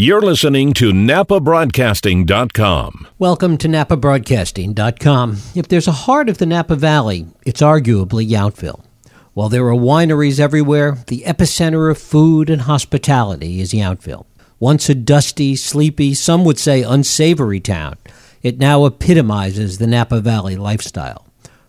You're listening to NapaBroadcasting.com. Welcome to NapaBroadcasting.com. If there's a heart of the Napa Valley, it's arguably Yountville. While there are wineries everywhere, the epicenter of food and hospitality is Yountville. Once a dusty, sleepy, some would say unsavory town, it now epitomizes the Napa Valley lifestyle.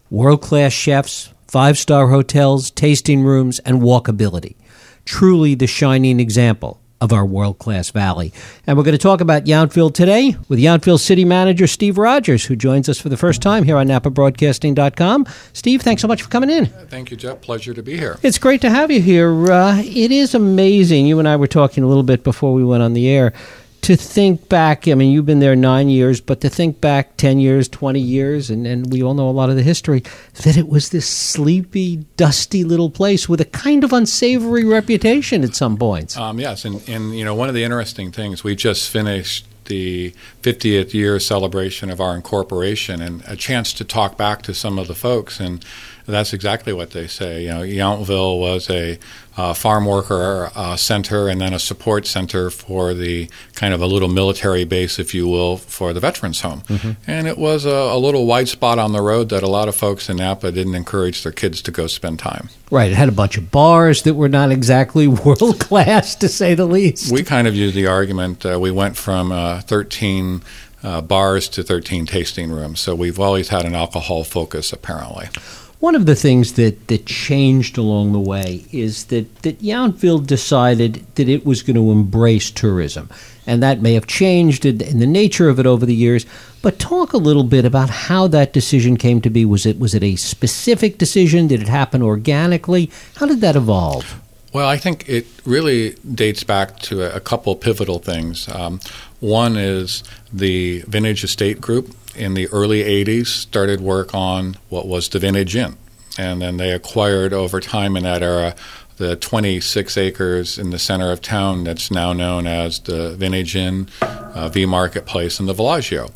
World class chefs, five star hotels, tasting rooms, and walkability. Truly the shining example of our world class valley. And we're going to talk about Yountville today with Yountville City Manager Steve Rogers, who joins us for the first time here on NapaBroadcasting.com. Steve, thanks so much for coming in. Thank you, Jeff. Pleasure to be here. It's great to have you here. Uh, it is amazing. You and I were talking a little bit before we went on the air to think back, I mean, you've been there nine years, but to think back 10 years, 20 years, and, and we all know a lot of the history, that it was this sleepy, dusty little place with a kind of unsavory reputation at some points. Um, yes, and, and, you know, one of the interesting things, we just finished the 50th year celebration of our incorporation and a chance to talk back to some of the folks and that's exactly what they say. You know, Yountville was a uh, farm worker uh, center and then a support center for the kind of a little military base, if you will, for the veterans home. Mm-hmm. And it was a, a, little white spot on the road that a lot of folks in Napa didn't encourage their kids to go spend time. Right. It had a bunch of bars that were not exactly world class, to say the least. We kind of used the argument uh, we went from uh, 13 uh, bars to 13 tasting rooms. So we've always had an alcohol focus, apparently. One of the things that, that changed along the way is that, that Yountville decided that it was going to embrace tourism. And that may have changed in the nature of it over the years. But talk a little bit about how that decision came to be. Was it was it a specific decision? Did it happen organically? How did that evolve? Well, I think it really dates back to a, couple pivotal things. Um, one is the Vintage Estate Group in the early 80s started work on what was the Vintage Inn. And then they acquired over time in that era the 26 acres in the center of town that's now known as the Vintage Inn, uh, V Marketplace, and the Villagio.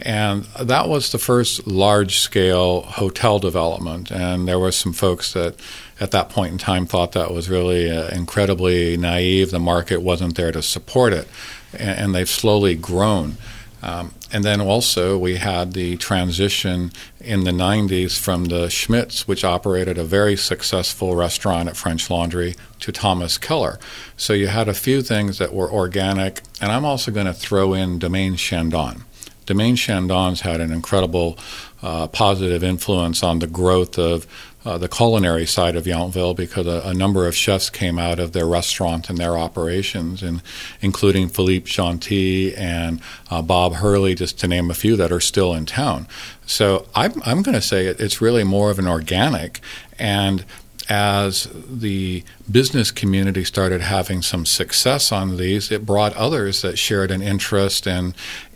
And that was the first large scale hotel development. And there were some folks that at that point in time thought that was really uh, incredibly naive. The market wasn't there to support it. And, and they've slowly grown. Um, and then also we had the transition in the 90s from the Schmitts, which operated a very successful restaurant at French Laundry, to Thomas Keller. So you had a few things that were organic, and I'm also going to throw in Domaine Chandon. Domaine Chandon's had an incredible uh, positive influence on the growth of uh, the culinary side of Yountville because a, a, number of chefs came out of their restaurant and their operations, and including Philippe Jeanty and uh, Bob Hurley, just to name a few that are still in town. So I'm, I'm going to say it, it's really more of an organic and as the business community started having some success on these, it brought others that shared an interest and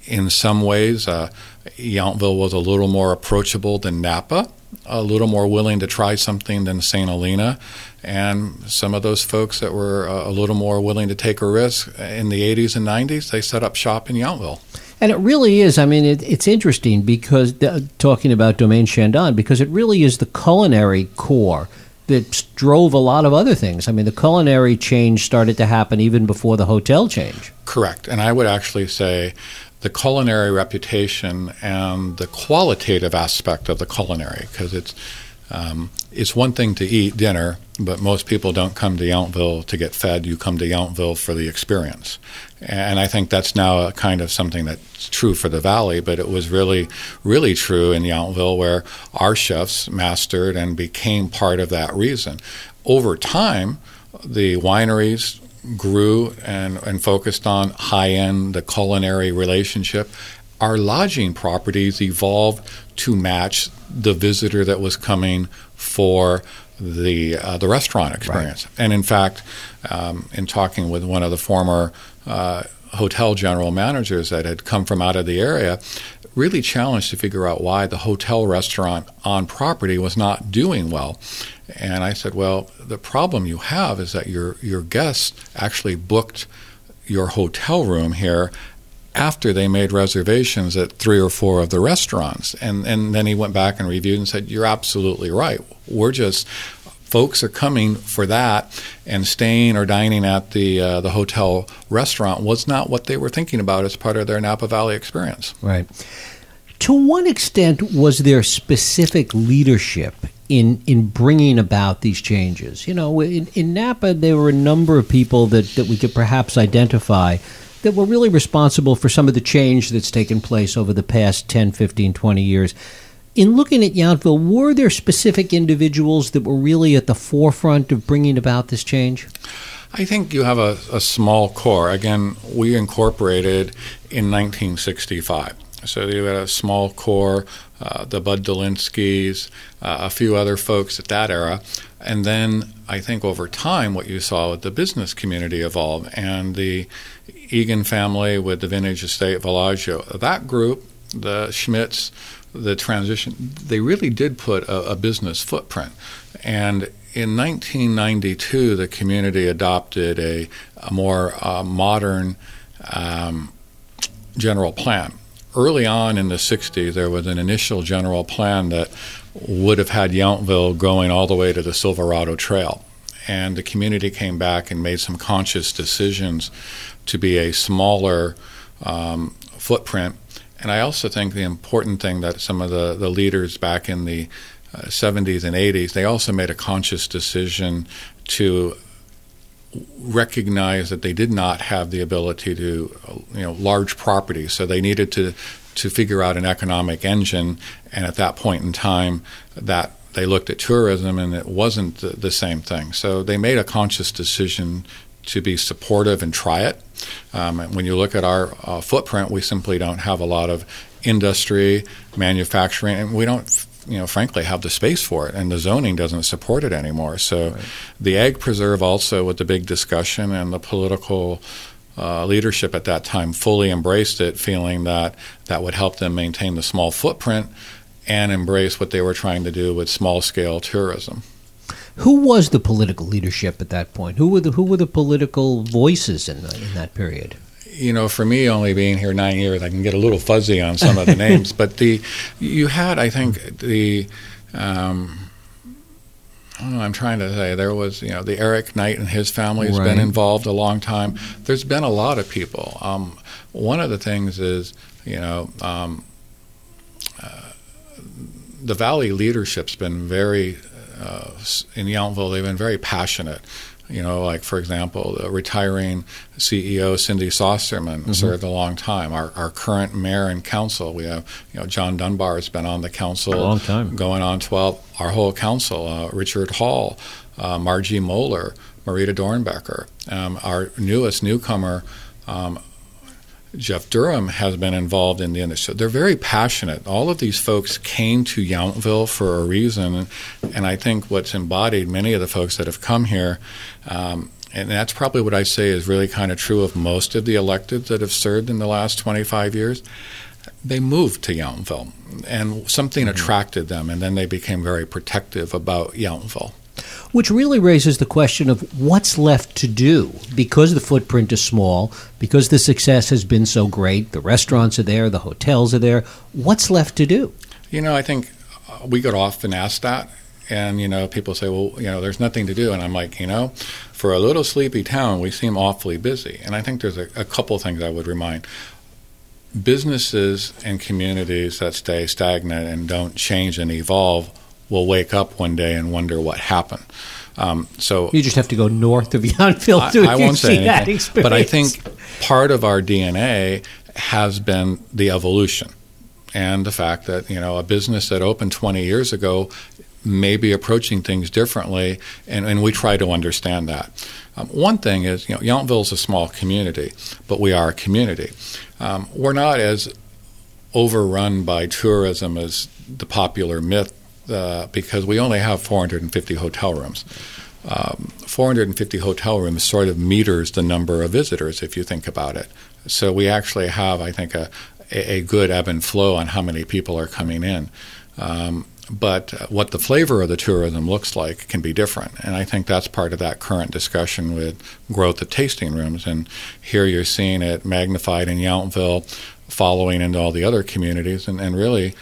in some ways, uh, Yountville was a little more approachable than Napa a little more willing to try something than St. Helena. And some of those folks that were uh, a little more willing to take a risk in the 80s and 90s, they set up shop in Yountville. And it really is. I mean, it, it's interesting because uh, talking about Domaine Chandon, because it really is the culinary core that drove a lot of other things. I mean, the culinary change started to happen even before the hotel change. Correct. And I would actually say the culinary reputation and the qualitative aspect of the culinary because it's um, it's one thing to eat dinner, but most people don't come to Yountville to get fed. You come to Yountville for the experience. And I think that's now a kind of something that's true for the Valley, but it was really, really true in Yountville where our chefs mastered and became part of that reason. Over time, the wineries grew and, and focused on high end, the culinary relationship, our lodging properties evolved to match the visitor that was coming for the uh, the restaurant experience. Right. And in fact, um, in talking with one of the former uh, hotel general managers that had come from out of the area, really challenged to figure out why the hotel restaurant on property was not doing well. And I said, well, the problem you have is that your your guests actually booked your hotel room here after they made reservations at three or four of the restaurants. And and then he went back and reviewed and said, You're absolutely right. We're just folks are coming for that and staying or dining at the uh, the hotel restaurant was not what they were thinking about as part of their Napa Valley experience. Right. To what extent was there specific leadership in in bringing about these changes? You know, in, in Napa, there were a number of people that, that we could perhaps identify that were really responsible for some of the change that's taken place over the past 10, 15, 20 years. In looking at Yountville, were there specific individuals that were really at the forefront of bringing about this change? I think you have a, a small core. Again, we incorporated in 1965. So you had a small core, uh, the Bud Dolinskis, uh, a few other folks at that era. And then I think over time, what you saw with the business community evolve and the Egan family with the Vintage Estate Villagio, that group, the Schmitts, the transition, they really did put a, a business footprint. And in 1992, the community adopted a, a more uh, modern um, general plan early on in the 60s, there was an initial general plan that would have had Yountville going all the way to the Silverado Trail. And the community came back and made some conscious decisions to be a smaller um, footprint. And I also think the important thing that some of the, the leaders back in the uh, 70s and 80s, they also made a conscious decision to recognize that they did not have the ability to, you know, large properties. So they needed to to figure out an economic engine. And at that point in time, that they looked at tourism, and it wasn't the, the same thing. So they made a conscious decision to be supportive and try it. Um, when you look at our uh, footprint, we simply don't have a lot of industry, manufacturing, and we don't you know, frankly, have the space for it, and the zoning doesn't support it anymore. So, right. the ag preserve also, with the big discussion and the political uh, leadership at that time, fully embraced it, feeling that that would help them maintain the small footprint and embrace what they were trying to do with small scale tourism. Who was the political leadership at that point? Who were the who were the political voices in the, in that period? you know, for me, only being here nine years, I can get a little fuzzy on some of the names. But the you had, I think, the um, know, I'm trying to say there was, you know, the Eric Knight and his family has right. been involved a long time. There's been a lot of people. Um, one of the things is, you know, um, uh, the Valley leadership's been very uh, in Yountville. They've been very passionate you know, like for example, the retiring CEO Cindy Sosterman mm-hmm. served a long time. Our, our current mayor and council, we have, you know, John Dunbar has been on the council a long time, going on twelve. Our whole council, uh, Richard Hall, uh, Margie Mohler, Marita Dorenbecher, um, our newest newcomer. Um, Jeff Durham has been involved in the industry. They're very passionate. All of these folks came to Yountville for a reason, and I think what's embodied many of the folks that have come here, um, and that's probably what I say is really kind of true of most of the electeds that have served in the last 25 years. They moved to Yountville, and something mm-hmm. attracted them, and then they became very protective about Yountville. Which really raises the question of what's left to do because the footprint is small, because the success has been so great, the restaurants are there, the hotels are there. What's left to do? You know, I think uh, we get often asked that. And, you know, people say, well, you know, there's nothing to do. And I'm like, you know, for a little sleepy town, we seem awfully busy. And I think there's a, a couple things I would remind businesses and communities that stay stagnant and don't change and evolve will wake up one day and wonder what happened. Um, so you just have to go north of Yountville to I, I won't say anything, but I think part of our DNA has been the evolution and the fact that you know a business that opened 20 years ago may be approaching things differently, and, and we try to understand that. Um, one thing is, you know, Yountville is a small community, but we are a community. Um, we're not as overrun by tourism as the popular myth uh, because we only have 450 hotel rooms. Um, 450 hotel rooms sort of meters the number of visitors if you think about it. So we actually have, I think, a, a good ebb and flow on how many people are coming in. Um, but what the flavor of the tourism looks like can be different. And I think that's part of that current discussion with growth of tasting rooms. And here you're seeing it magnified in Yountville, following into all the other communities. And, and really,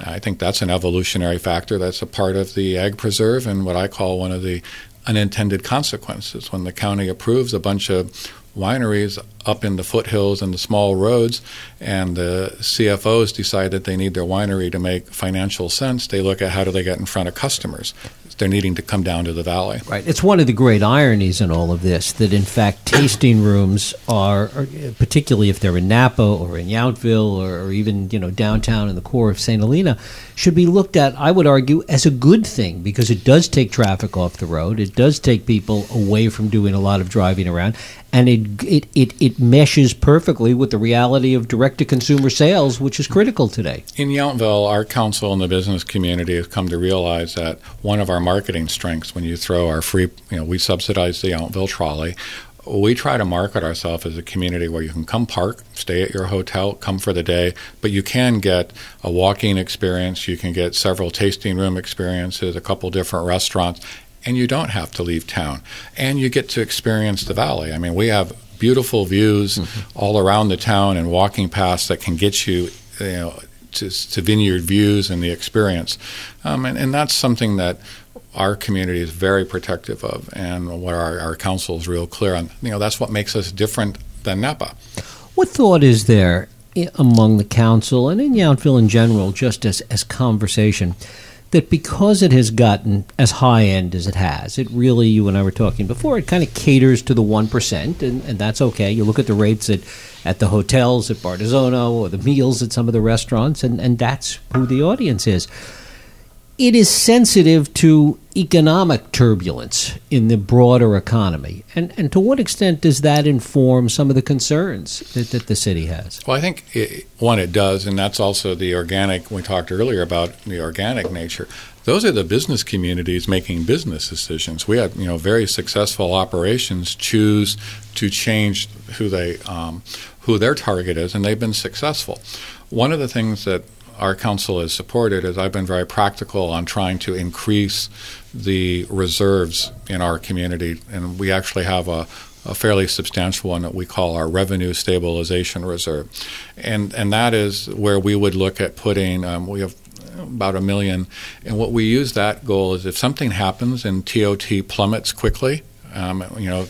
I think that's an evolutionary factor. That's a part of the ag preserve and what I call one of the unintended consequences. When the county approves a bunch of wineries up in the foothills and the small roads, and the CFOs decide that they need their winery to make financial sense, they look at how do they get in front of customers they're needing to come down to the valley. Right. It's one of the great ironies in all of this that, in fact, tasting rooms are, are particularly if they're in Napa or in Yountville or, or, even you know downtown in the core of St. Helena, should be looked at. I would argue as a good thing because it does take traffic off the road. It does take people away from doing a lot of driving around, and it it it, it meshes perfectly with the reality of direct to consumer sales, which is critical today. In Yountville, our council and the business community has come to realize that one of our marketing strengths when you throw our free, you know, we subsidize the Yountville trolley. We try to market ourselves as a community where you can come park, stay at your hotel, come for the day, but you can get a walking experience, you can get several tasting room experiences, a couple different restaurants, and you don't have to leave town. And you get to experience the valley. I mean, we have beautiful views mm-hmm. all around the town and walking paths that can get you, you know, to, to vineyard views and the experience. Um, and, and that's something that our community is very protective of, and what our, our council is real clear on. You know, that's what makes us different than Napa. What thought is there among the council and in Yountville in general, just as, as conversation, that because it has gotten as high end as it has, it really, you and I were talking before, it kind of caters to the 1%, and, and that's okay. You look at the rates at, at the hotels at Bardessono or the meals at some of the restaurants, and, and that's who the audience is it is sensitive to economic turbulence in the broader economy. And, and to what extent does that inform some of the concerns that, that the city has? Well, I think, it, one, it does, and that's also the organic, we talked earlier about the organic nature. Those are the business communities making business decisions. We have, you know, very successful operations choose to change who they, um, who their target is, and they've been successful. One of the things that our council has supported is I've been very practical on trying to increase the reserves in our community, and we actually have a, a fairly substantial one that we call our revenue stabilization reserve, and and that is where we would look at putting. Um, we have about a million, and what we use that goal is if something happens and TOT plummets quickly, um, you know,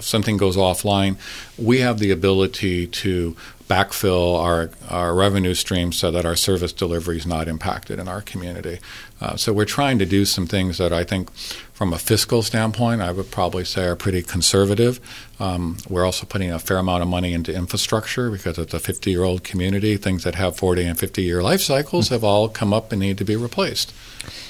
something goes offline, we have the ability to backfill our, our revenue stream so that our service delivery is not impacted in our community. Uh, so we're trying to do some things that I think, from a fiscal standpoint, I would probably say are pretty conservative. Um, we're also putting a fair amount of money into infrastructure because it's a 50 year old community. Things that have 40 and 50 year life cycles mm-hmm. have all come up and need to be replaced.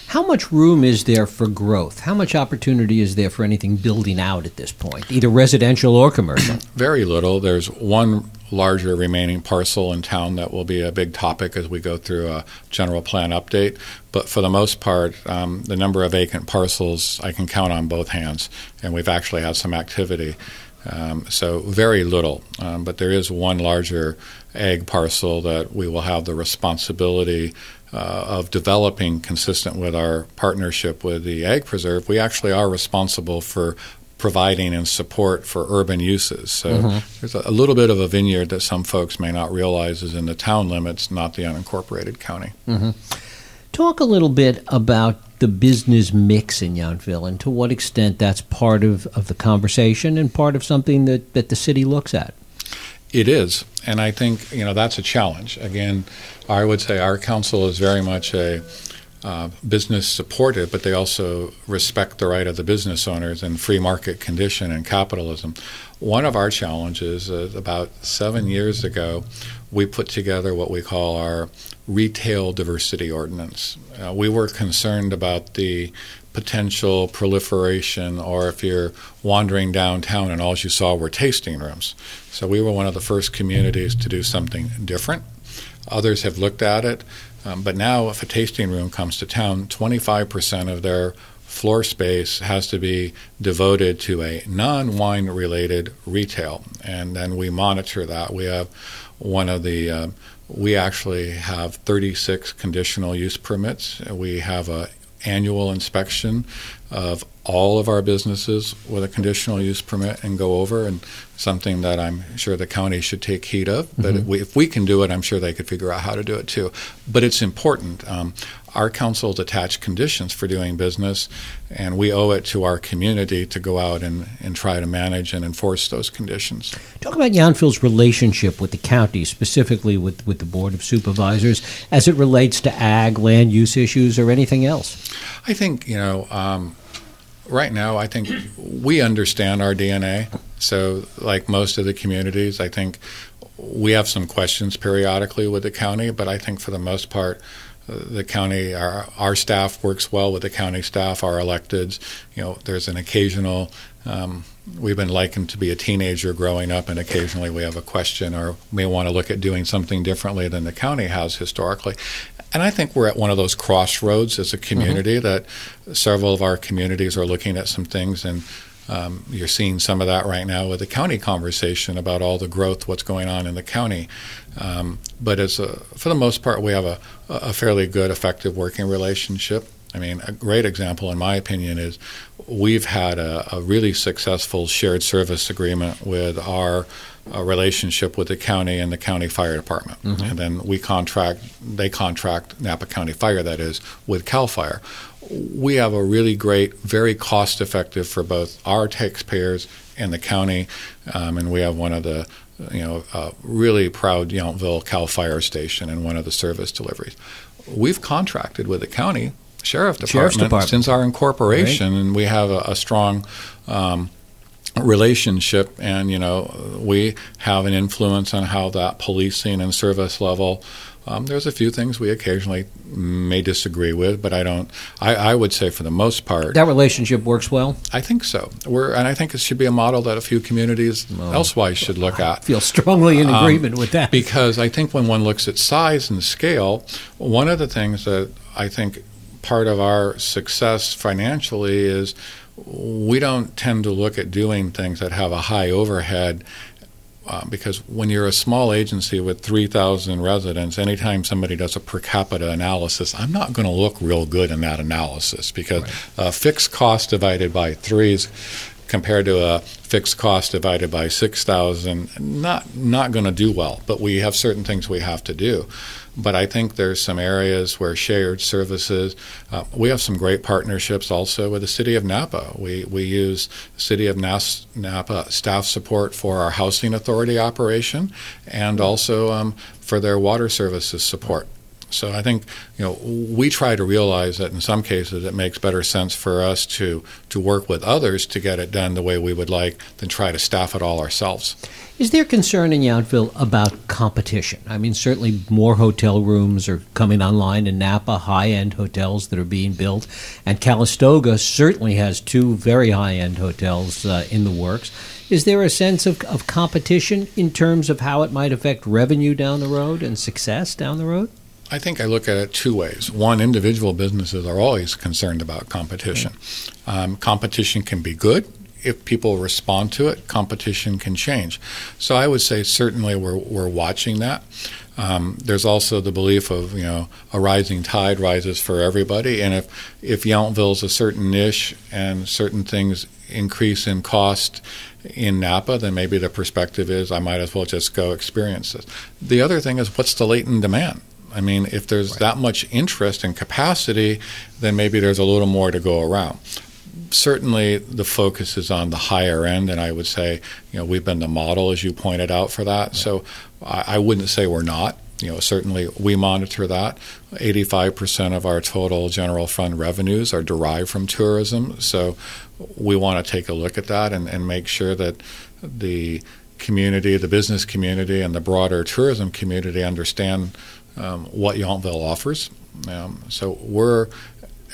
How much room is there for growth? How much opportunity is there for anything building out at this point, either residential or commercial? Very little. There's one larger remaining parcel in town that will be a big topic as we go through a general plan update. But for the most part, um, the number of vacant parcels I can count on both hands, and we've actually had some activity. Um, so very little, um, but there is one larger ag parcel that we will have the responsibility uh, of developing consistent with our partnership with the Ag Preserve. We actually are responsible for providing and support for urban uses. So mm-hmm. there's a, a, little bit of a vineyard that some folks may not realize is in the town limits, not the unincorporated county. Mm-hmm. Talk a little bit about the business mix in Yountville and to what extent that's part of, of the conversation and part of something that, that the city looks at. It is, and I think you know that's a challenge. Again, I would say our council is very much a uh, business supportive, but they also respect the right of the business owners and free market condition and capitalism. One of our challenges about seven years ago, we put together what we call our retail diversity ordinance. Uh, we were concerned about the potential proliferation, or if you're wandering downtown and all you saw were tasting rooms. So we were one of the first communities to do something different. Others have looked at it. Um, but now, if a tasting room comes to town, 25% of their floor space has to be devoted to a non wine related retail. And then we monitor that. We have one of the, uh, we actually have 36 conditional use permits. We have a annual inspection of all of our businesses with a conditional use permit and go over and something that I'm sure the county should take heed of. But mm-hmm. if, we, if, we, can do it, I'm sure they could figure out how to do it too. But it's important. Um, our council's attached conditions for doing business, and we owe it to our community to go out and, and try to manage and enforce those conditions. Talk about Yountville's relationship with the county, specifically with, with the Board of Supervisors, as it relates to ag, land use issues, or anything else. I think, you know, um, right now, I think we understand our DNA. So, like most of the communities, I think we have some questions periodically with the county, but I think for the most part, the county, our, our staff works well with the county staff, our electeds. You know, there's an occasional, um, we've been likened to be a teenager growing up, and occasionally we have a question or may want to look at doing something differently than the county has historically. And I think we're at one of those crossroads as a community mm-hmm. that several of our communities are looking at some things and um, you're seeing some of that right now with the county conversation about all the growth, what's going on in the county. Um, but as a, for the most part, we have a, a fairly good, effective working relationship. I mean, a great example, in my opinion, is we've had a, a really successful shared service agreement with our uh, relationship with the county and the county fire department, mm-hmm. and then we contract. They contract Napa County Fire, that is, with Cal Fire. We have a really great, very cost-effective for both our taxpayers and the county, um, and we have one of the you know, uh, really proud Yountville Cal Fire Station and one of the service deliveries. We've contracted with the county sheriff department, department. since our incorporation, right. and we have a, a strong um, relationship. And you know, we have an influence on how that policing and service level. Um, there's a few things we occasionally may disagree with, but I don't. I, I, would say for the most part, that relationship works well. I think so. We're, and I think it should be a model that a few communities well, elsewise should look at. I feel strongly in um, agreement um, with that because I think when one looks at size and scale, one of the things that I think part of our success financially is we don't tend to look at doing things that have a high overhead uh, because when you're a small agency with 3,000 residents, anytime somebody does a per capita analysis, I'm not going to look real good in that analysis because right. uh, fixed cost divided by three is compared to a fixed cost divided by 6,000, not not going to do well. But we have certain things we have to do. But I think there's some areas where shared services. Uh, we have some great partnerships also with the city of Napa. We we use city of Nas- Napa staff support for our housing authority operation, and also um, for their water services support. So I think you know we try to realize that in some cases it makes better sense for us to to work with others to get it done the way we would like than try to staff it all ourselves. Is there concern in Yountville about competition? I mean, certainly more hotel rooms are coming online in Napa, high-end hotels that are being built, and Calistoga certainly has two very high-end hotels uh, in the works. Is there a sense of, of competition in terms of how it might affect revenue down the road and success down the road? I think I look at it two ways. One, individual businesses are always concerned about competition. Um, competition can be good. If people respond to it, competition can change. So I would say certainly we're, we're watching that. Um, there's also the belief of you know a rising tide rises for everybody, and if if Yountville's a certain niche and certain things increase in cost in Napa, then maybe the perspective is I might as well just go experience this. The other thing is what's the latent demand? I mean, if there's right. that much interest and capacity, then maybe there's a little more to go around. Certainly, the focus is on the higher end, and I would say, you know, we've been the model, as you pointed out, for that. Right. So I, I wouldn't say we're not. You know, certainly we monitor that. 85% of our total general fund revenues are derived from tourism. So we want to take a look at that and, and make sure that the community, the business community, and the broader tourism community understand um, what Yountville offers. Um, so we're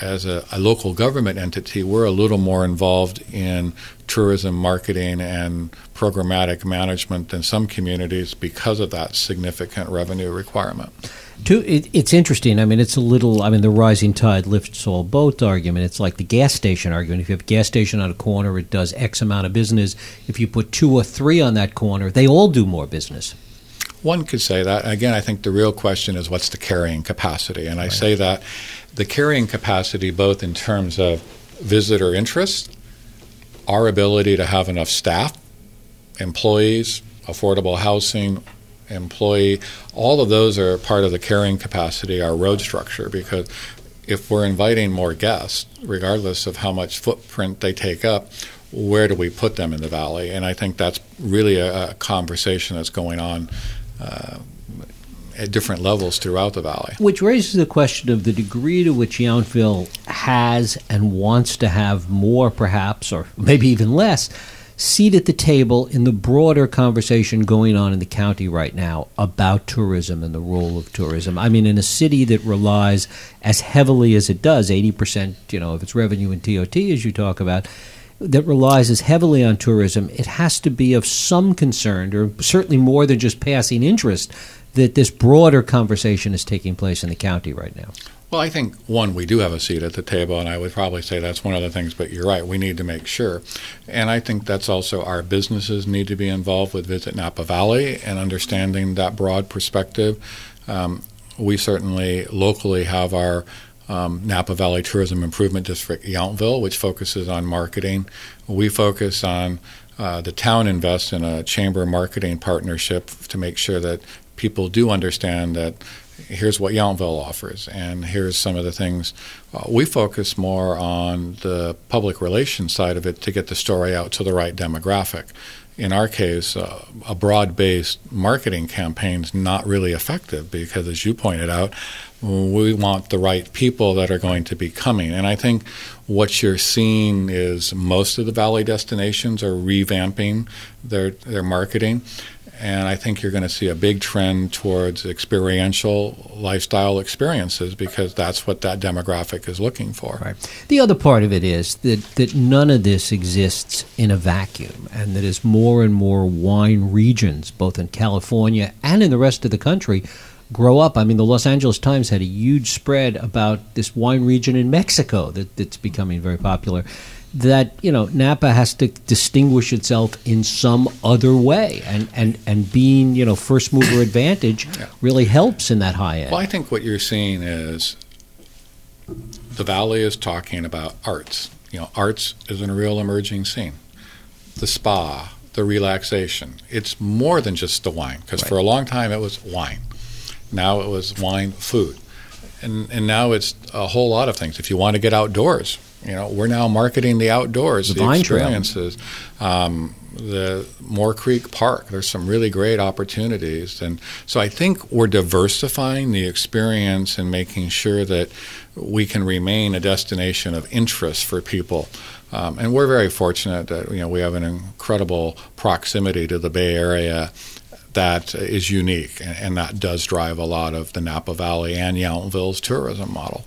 as a, a, local government entity, we're a little more involved in tourism marketing and programmatic management than some communities because of that significant revenue requirement. it, it's interesting. I mean, it's a little. I mean, the rising tide lifts all boats argument. It's like the gas station argument. If you have a gas station on a corner, it does X amount of business. If you put two or three on that corner, they all do more business. One could say that. Again, I think the real question is what's the carrying capacity? And I right. say that the carrying capacity, both in terms of visitor interest, our ability to have enough staff, employees, affordable housing, employee, all of those are part of the carrying capacity, our road structure, because if we're inviting more guests, regardless of how much footprint they take up, where do we put them in the valley? And I think that's really a, a conversation that's going on uh, at different levels throughout the valley. Which raises the question of the degree to which Yountville has and wants to have more, perhaps, or maybe even less, seat at the table in the broader conversation going on in the county right now about tourism and the role of tourism. I mean, in a city that relies as heavily as it does, 80%, you know, of its revenue in TOT, as you talk about, that relies as heavily on tourism, it has to be of some concern, or certainly more than just passing interest, that this broader conversation is taking place in the county right now. Well, I think one, we do have a seat at the table, and I would probably say that's one of the things. But you're right, we need to make sure, and I think that's also our businesses need to be involved with Visit Napa Valley and understanding that broad perspective. Um, we certainly locally have our um, Napa Valley Tourism Improvement District Yountville, which focuses on marketing. We focus on uh, the town invests in a chamber marketing partnership to make sure that people do understand that here's what Yountville offers, and here's some of the things. Uh, we focus more on the public relations side of it to get the story out to the right demographic. In our case, uh, a broad based marketing campaign is not really effective because, as you pointed out, we want the right people that are going to be coming. And I think what you're seeing is most of the Valley destinations are revamping their, their marketing and I think you're going to see a big trend towards experiential lifestyle experiences because that's what that demographic is looking for. Right. The other part of it is that, that none of this exists in a vacuum, and that as more and more wine regions, both in California and in the rest of the country, grow up. I mean, the Los Angeles Times had a huge spread about this wine region in Mexico that, that's becoming very popular that you know Napa has to distinguish itself in some other way, and and and being you know first mover advantage yeah. really helps in that high end. Well, I think what you're seeing is the valley is talking about arts. You know, arts is a real emerging scene. The spa, the relaxation. It's more than just the wine because right. for a long time it was wine. Now it was wine, food, and and now it's a whole lot of things. If you want to get outdoors, you know, we're now marketing the outdoors, the, the experiences. Um, the Moore Creek Park. There's some really great opportunities, and so I think we're diversifying the experience and making sure that we can remain a destination of interest for people. Um, and we're very fortunate that you know we have an incredible proximity to the Bay Area that is unique, and, and that does drive a lot of the Napa Valley and Yountville's tourism model.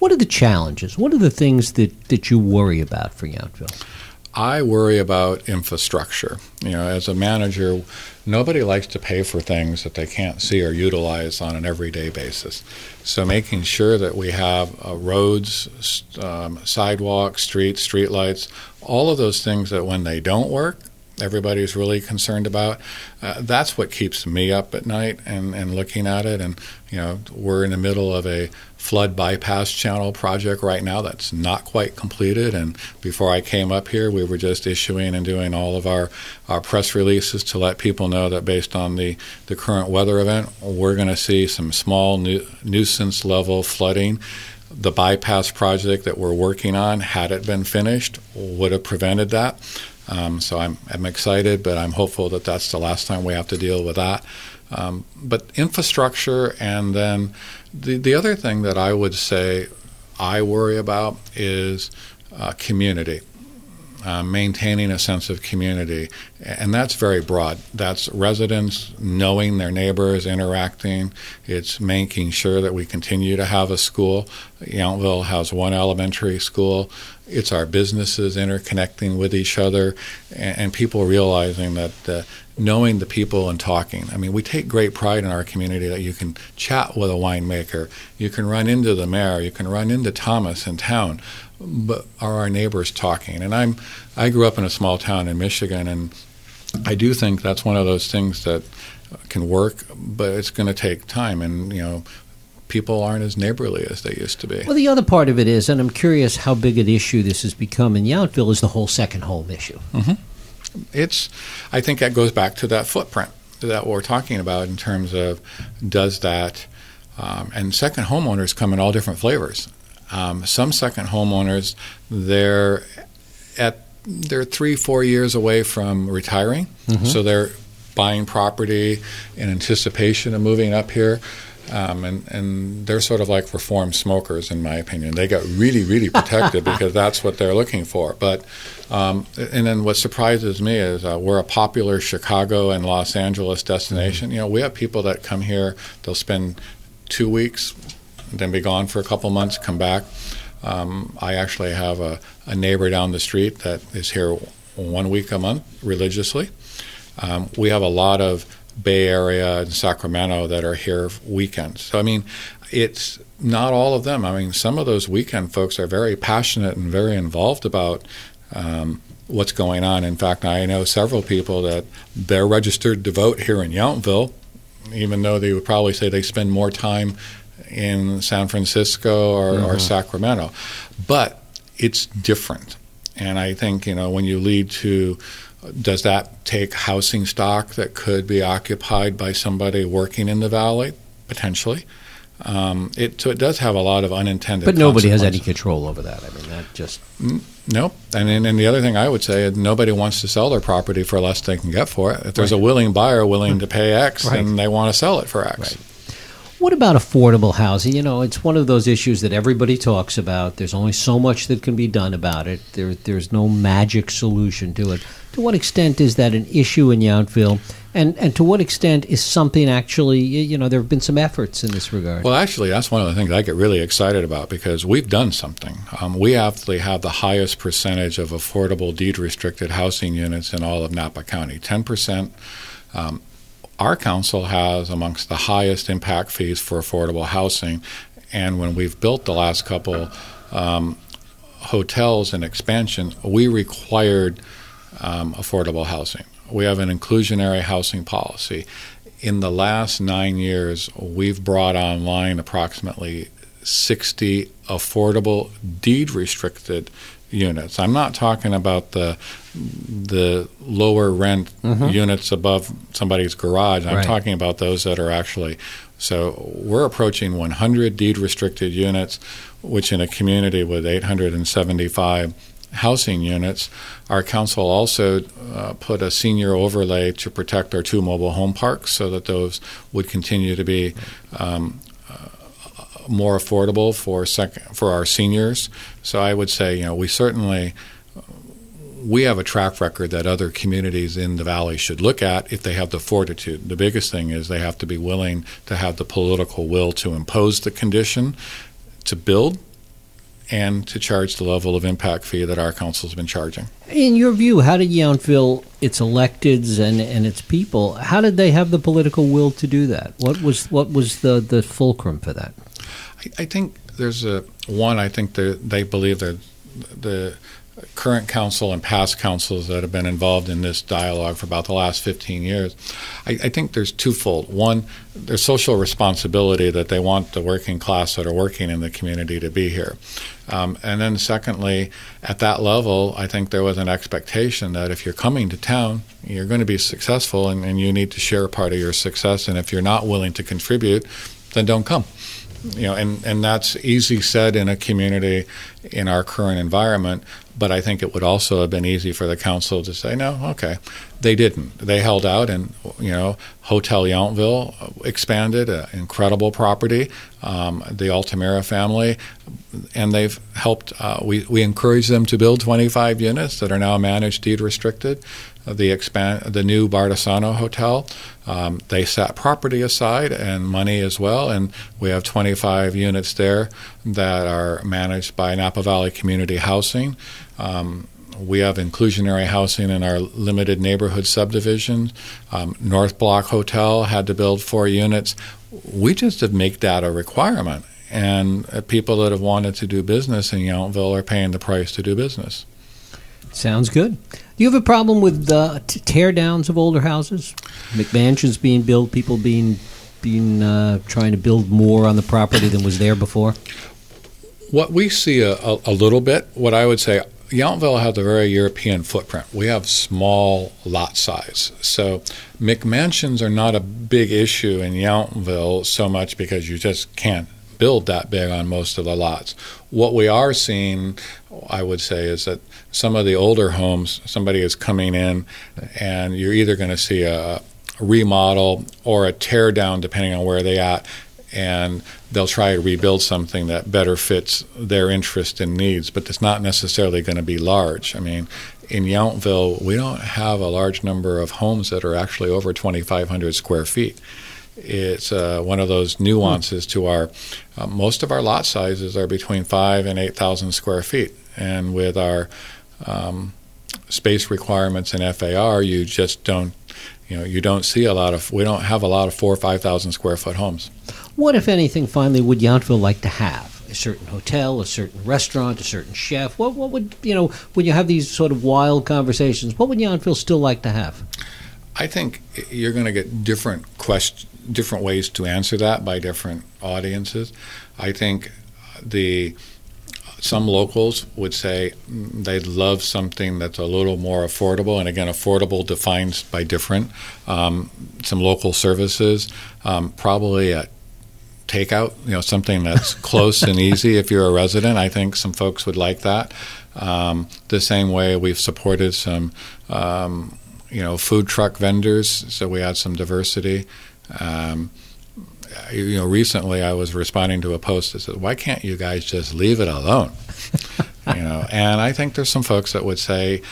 What are the challenges? What are the things that, that you worry about for Yountville? I worry about infrastructure. You know, as a manager, nobody likes to pay for things that they can't see or utilize on an everyday basis. So, making sure that we have uh, roads, um, sidewalks, streets, streetlights, all of those things that when they don't work, everybody's really concerned about. Uh, that's what keeps me up at night and, and looking at it. And, you know, we're in the middle of a flood bypass channel project right now that's not quite completed. And before I came up here, we were just issuing and doing all of our, our press releases to let people know that based on the, the current weather event, we're going to see some small nu- nuisance level flooding the bypass project that we're working on, had it been finished, would have prevented that. Um, so I'm, I'm excited, but I'm hopeful that that's the last time we have to deal with that. Um, but infrastructure, and then the, the other thing that I would say I worry about is uh, community. Uh, maintaining a sense of community. And that's very broad. That's residents knowing their neighbors, interacting. It's making sure that we continue to have a school. Yountville has one elementary school. It's our businesses interconnecting with each other and, and people realizing that uh, knowing the people and talking. I mean, we take great pride in our community that you can chat with a winemaker, you can run into the mayor, you can run into Thomas in town but are our neighbors talking? And I'm I grew up in a small town in Michigan, and I do think that's one of those things that can work, but it's going to take time, and you know people aren't as neighborly as they used to be. Well, the other part of it is, and I'm curious how big an issue this has become in Yountville, is the whole second home issue. Mm-hmm. It's, I think that goes back to that footprint that we're talking about in terms of does that, um, and second homeowners come in all different flavors. Um, some second homeowners, they're at they're three, four years away from retiring, mm-hmm. so they're buying property in anticipation of moving up here. Um, and, and they're sort of like reformed smokers, in my opinion. They got really, really protected because that's what they're looking for. But um, and then what surprises me is uh, we're a popular Chicago and Los Angeles destination. Mm-hmm. You know, we have people that come here; they'll spend two weeks, then be gone for a couple months, come back. Um, I actually have a, a, neighbor down the street that is here one week a month religiously. Um, we have a lot of Bay Area and Sacramento that are here weekends. So, I mean, it's not all of them. I mean, some of those weekend folks are very passionate and very involved about um, what's going on. In fact, I know several people that they're registered to vote here in Yountville, even though they would probably say they spend more time in San Francisco or, mm-hmm. or Sacramento. But it's different. And I think, you know, when you lead to does that take housing stock that could be occupied by somebody working in the valley? Potentially. Um, it, so it does have a lot of unintended. But nobody has any control over that. I mean, that just mm, nope. And and the other thing I would say is nobody wants to sell their property for less than they can get for it. If there's right. a willing buyer willing to pay X, right. then they want to sell it for X. Right. What about affordable housing? You know, it's one of those issues that everybody talks about. There's only so much that can be done about it. There, there's no magic solution to it. To what extent is that an issue in Yountville? And, and to what extent is something actually, you know, there have been some efforts in this regard? Well, actually, that's one of the things I get really excited about because we've done something. Um, we actually have the highest percentage of affordable deed restricted housing units in all of Napa County 10%. Um, our council has amongst the highest impact fees for affordable housing. And when we've built the last couple um, hotels and expansion, we required um, affordable housing. We have an inclusionary housing policy. In the last nine years, we've brought online approximately 60 affordable deed restricted units. I'm not talking about the the lower rent mm-hmm. units above somebody's garage. I'm right. talking about those that are actually so we're approaching 100 deed restricted units, which in a community with 875 housing units, our council also uh, put a senior overlay to protect our two mobile home parks so that those would continue to be um, more affordable for sec- for our seniors. So I would say, you know, we certainly we have a track record that other communities in the valley should look at if they have the fortitude. The biggest thing is they have to be willing to have the political will to impose the condition to build and to charge the level of impact fee that our council has been charging. In your view, how did Yountville, its electeds and, and its people, how did they have the political will to do that? What was what was the, the fulcrum for that? I, I think there's a one. I think they believe that the current council and past councils that have been involved in this dialogue for about the last 15 years, I, I, think there's twofold. One, there's social responsibility that they want the working class that are working in the community to be here. Um, and then, secondly, at that level, I think there was an expectation that if you're coming to town, you're going to be successful and, and you need to share part of your success. And if you're not willing to contribute, then don't come you know, and, and that's easy said in a community in our current environment, but I think it would also have been easy for the council to say, no, okay. They didn't. They held out, and, you know, Hotel Yountville expanded, an incredible property, um, the Altamira family, and they've helped. Uh, we, we encourage them to build 25 units that are now managed deed restricted the expand the new Bardessono Hotel. Um, they set property aside and money as well, and we have 25 units there that are managed by Napa Valley Community Housing. Um, we have inclusionary housing in our limited neighborhood subdivision. Um, North Block Hotel had to build four units. We just have make that a requirement, and uh, people that have wanted to do business in Yountville are paying the price to do business. Sounds good. Do you have a problem with uh, t- tear downs of older houses? McMansions being built, people being being uh, trying to build more on the property than was there before? What we see a, a, a little bit, what I would say, Yountville has a very European footprint. We have small lot size. So McMansions are not a big issue in Yountville so much because you just can't build that big on most of the lots. What we are seeing, I would say, is that some of the older homes, somebody is coming in and you're either going to see a remodel or a tear down, depending on where they at, and they'll try to rebuild something that better fits their interest and needs, but it's not necessarily going to be large. I mean, in Yountville, we don't have a large number of homes that are actually over 2,500 square feet. It's uh, one of those nuances to our. Uh, most of our lot sizes are between five and eight thousand square feet, and with our um, space requirements in FAR, you just don't you know you don't see a lot of we don't have a lot of four or five thousand square foot homes. What, if anything, finally would Yountville like to have? A certain hotel, a certain restaurant, a certain chef. What, what would you know when you have these sort of wild conversations? What would Yountville still like to have? I think you're going to get different quest- different ways to answer that by different audiences. I think the some locals would say they'd love something that's a little more affordable, and again, affordable defines by different. Um, some local services, um, probably a takeout, you know, something that's close and easy. If you're a resident, I think some folks would like that. Um, the same way we've supported some, um, you know, food truck vendors, so we had some diversity. Um, you know, recently I was responding to a post that said, "Why can't you guys just leave it alone?" you know, and I think there's some folks that would say,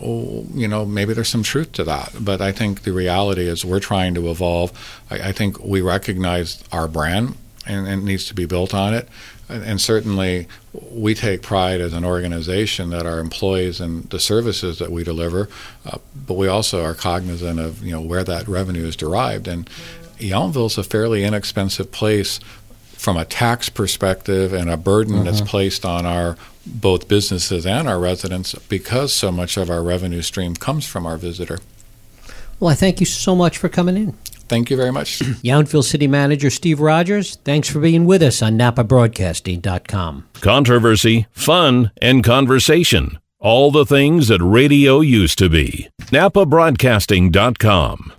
oh, you know, maybe there's some truth to that. But I think the reality is we're trying to evolve. I, I think we recognize our brand and, and, it needs to be built on it. And, and certainly, we take pride as an organization that our employees and the services that we deliver, uh, but we also are cognizant of you know where that revenue is derived and Yountville is a fairly inexpensive place from a tax perspective and a burden mm-hmm. that's placed on our both businesses and our residents because so much of our revenue stream comes from our visitor. Well, I thank you so much for coming in. Thank you very much. Yountville City Manager Steve Rogers, thanks for being with us on NapaBroadcasting.com. Controversy, fun, and conversation. All the things that radio used to be. NapaBroadcasting.com.